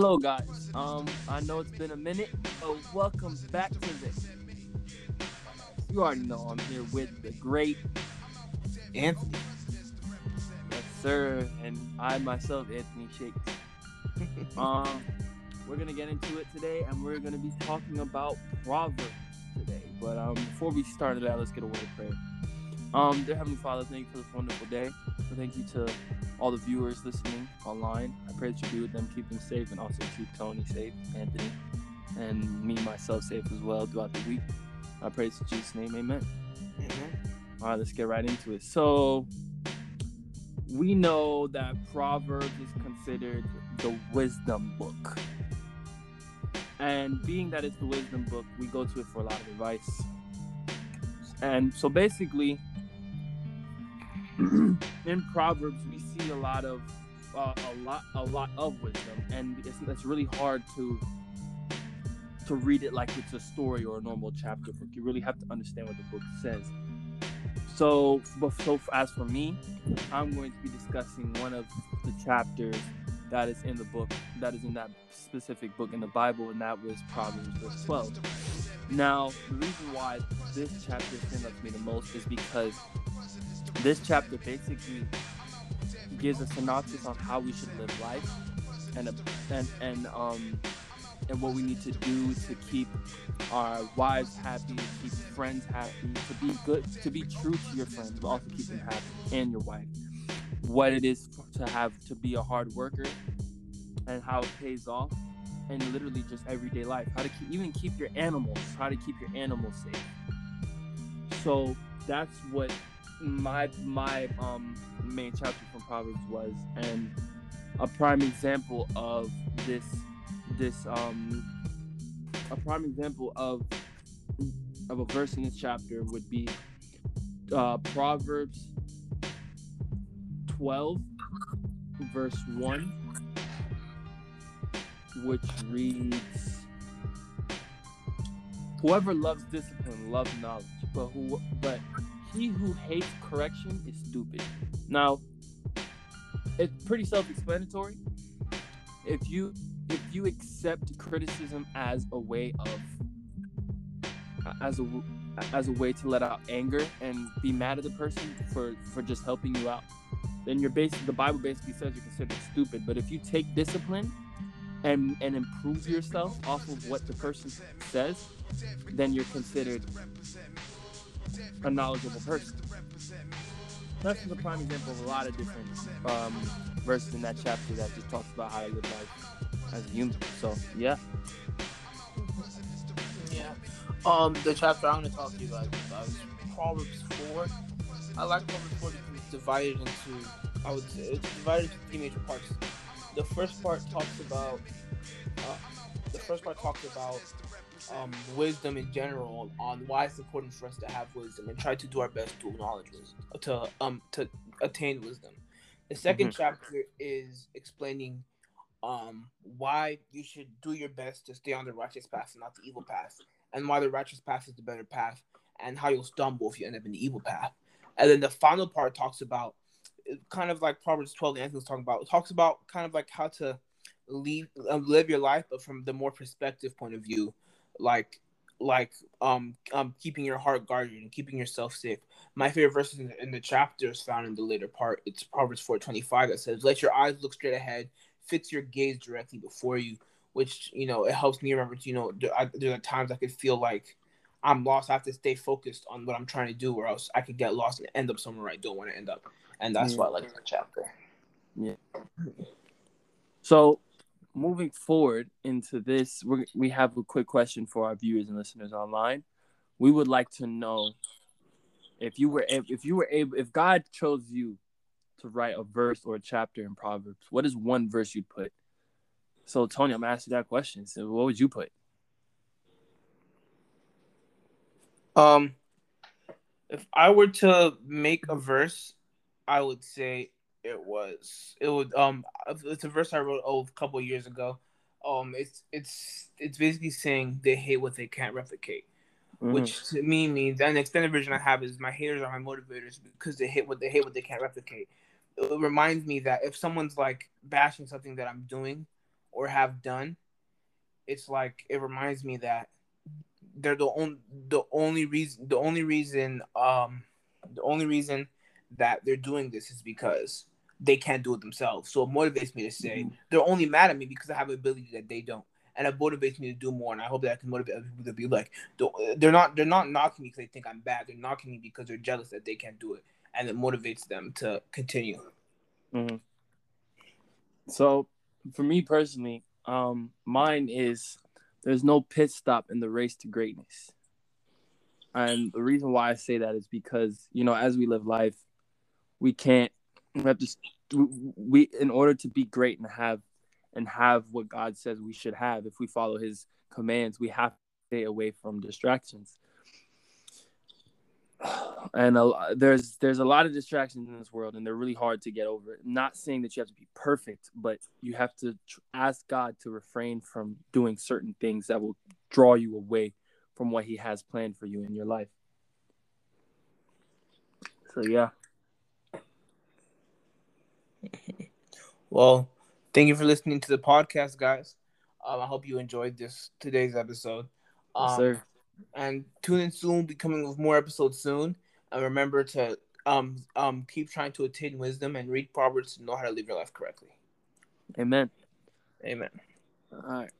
Hello, guys. Um, I know it's been a minute, but welcome back to this. You already know I'm here with the great Anthony. yes, sir, and I myself, Anthony Shakes. um, we're gonna get into it today, and we're gonna be talking about Proverbs today. But um, before we start that, let's get a word of prayer. Um, dear Heavenly Father, thank you for this wonderful day. Thank you to all the viewers listening online. I pray that you be with them, keep them safe, and also keep Tony safe, Anthony, and me myself safe as well throughout the week. I pray in Jesus' name, Amen. All right, let's get right into it. So, we know that Proverbs is considered the wisdom book. And being that it's the wisdom book, we go to it for a lot of advice. And so basically, in Proverbs, we see a lot of uh, a lot a lot of wisdom, and it's, it's really hard to to read it like it's a story or a normal chapter book. You really have to understand what the book says. So, but so as for me, I'm going to be discussing one of the chapters that is in the book, that is in that specific book in the Bible, and that was Proverbs verse 12. Now, the reason why this chapter stands out to me the most is because this chapter basically gives a synopsis on how we should live life and and and um and what we need to do to keep our wives happy, keep friends happy, to be good, to be true to your friends, but also keep them happy and your wife. What it is to have to be a hard worker and how it pays off, and literally just everyday life. How to keep, even keep your animals, how to keep your animals safe. So that's what my my um main chapter from Proverbs was, and a prime example of this this um a prime example of of a verse in this chapter would be uh, Proverbs 12 verse 1 which reads Whoever loves discipline loves knowledge but who but he who hates correction is stupid. Now it's pretty self-explanatory. If you if you accept criticism as a way of as a as a way to let out anger and be mad at the person for for just helping you out then you're basically the bible basically says you're considered stupid but if you take discipline and and improve yourself off of what the person says then you're considered a knowledgeable person that's a prime example of a lot of different um, verses in that chapter that just talks about how to live life as a human. So yeah. Yeah. Um, the chapter I'm to talk to you about is Proverbs four. I like Proverbs four because it's divided into, I would say, it's divided into three major parts. The first part talks about, uh, the first part talks about um, wisdom in general on why it's important for us to have wisdom and try to do our best to acknowledge wisdom, to um to attain wisdom. The 2nd Mhm. chapter is explaining um why you should do your best to stay on the righteous path and not the evil path, and why the righteous path is the better path, and how you'll stumble if you end up in the evil path. And then the final part talks about kind of like Proverbs 12 Anthony was talking about. It talks about kind of like how to leave uh, live your life, but from the more perspective point of view, like like um um keeping your heart guarded and keeping yourself safe. My favorite verses in the, in the chapter is found in the later part. It's Proverbs 4:25 that says, "Let your eyes look straight ahead, fix your gaze directly before you." Which you know it helps me remember. To, you know, there, I, there are times I could feel like I'm lost. I have to stay focused on what I'm trying to do, or else I could get lost and end up somewhere I don't want to end up. And that's why I like that chapter. Yeah. So moving forward into this, we we have a quick question for our viewers and listeners online. We would like to know if you were ab- if you were able if God chose you to write a verse or a chapter in Proverbs, what is one verse you'd put? So Tony, I'm asking that question. So what would you put? Um, if I were to make a verse, I would say it was it would um it's a verse I wrote oh, a couple of years ago. Um, it's it's it's basically saying they hate what they can't replicate, Mhm. which to me means and the extended version I have is my haters are my motivators because they hate what they hate what they can't replicate. It reminds me that if someone's like bashing something that I'm doing, or have done, it's like it reminds me that they're the only the only reason the only reason um the only reason that they're doing this is because they can't do it themselves. So it motivates me to say mm-hmm. they're only mad at me because I have an ability that they don't, and it motivates me to do more. And I hope that I can motivate other people to be like, they're not they're not knocking me because they think I'm bad. They're knocking me because they're jealous that they can't do it, and it motivates them to continue. Mm-hmm. So, for me personally, um, mine is there's no pit stop in the race to greatness. And the reason why I say that is because, you know, as we live life, we can't we have to we in order to be great and have and have what God says we should have if we follow his commands, we have to stay away from distractions. And a, there's there's a lot of distractions in this world and they're really hard to get over. not saying that you have to be perfect, but you have to tr- ask God to refrain from doing certain things that will draw you away from what he has planned for you in your life. So yeah. well, thank you for listening to the podcast, guys. Um, I hope you enjoyed this today's episode. Um, yes, sir. And tune in soon. Be coming with more episodes soon. And remember to um um keep trying to attain wisdom and read Proverbs to know how to live your life correctly. Amen. Amen. All right.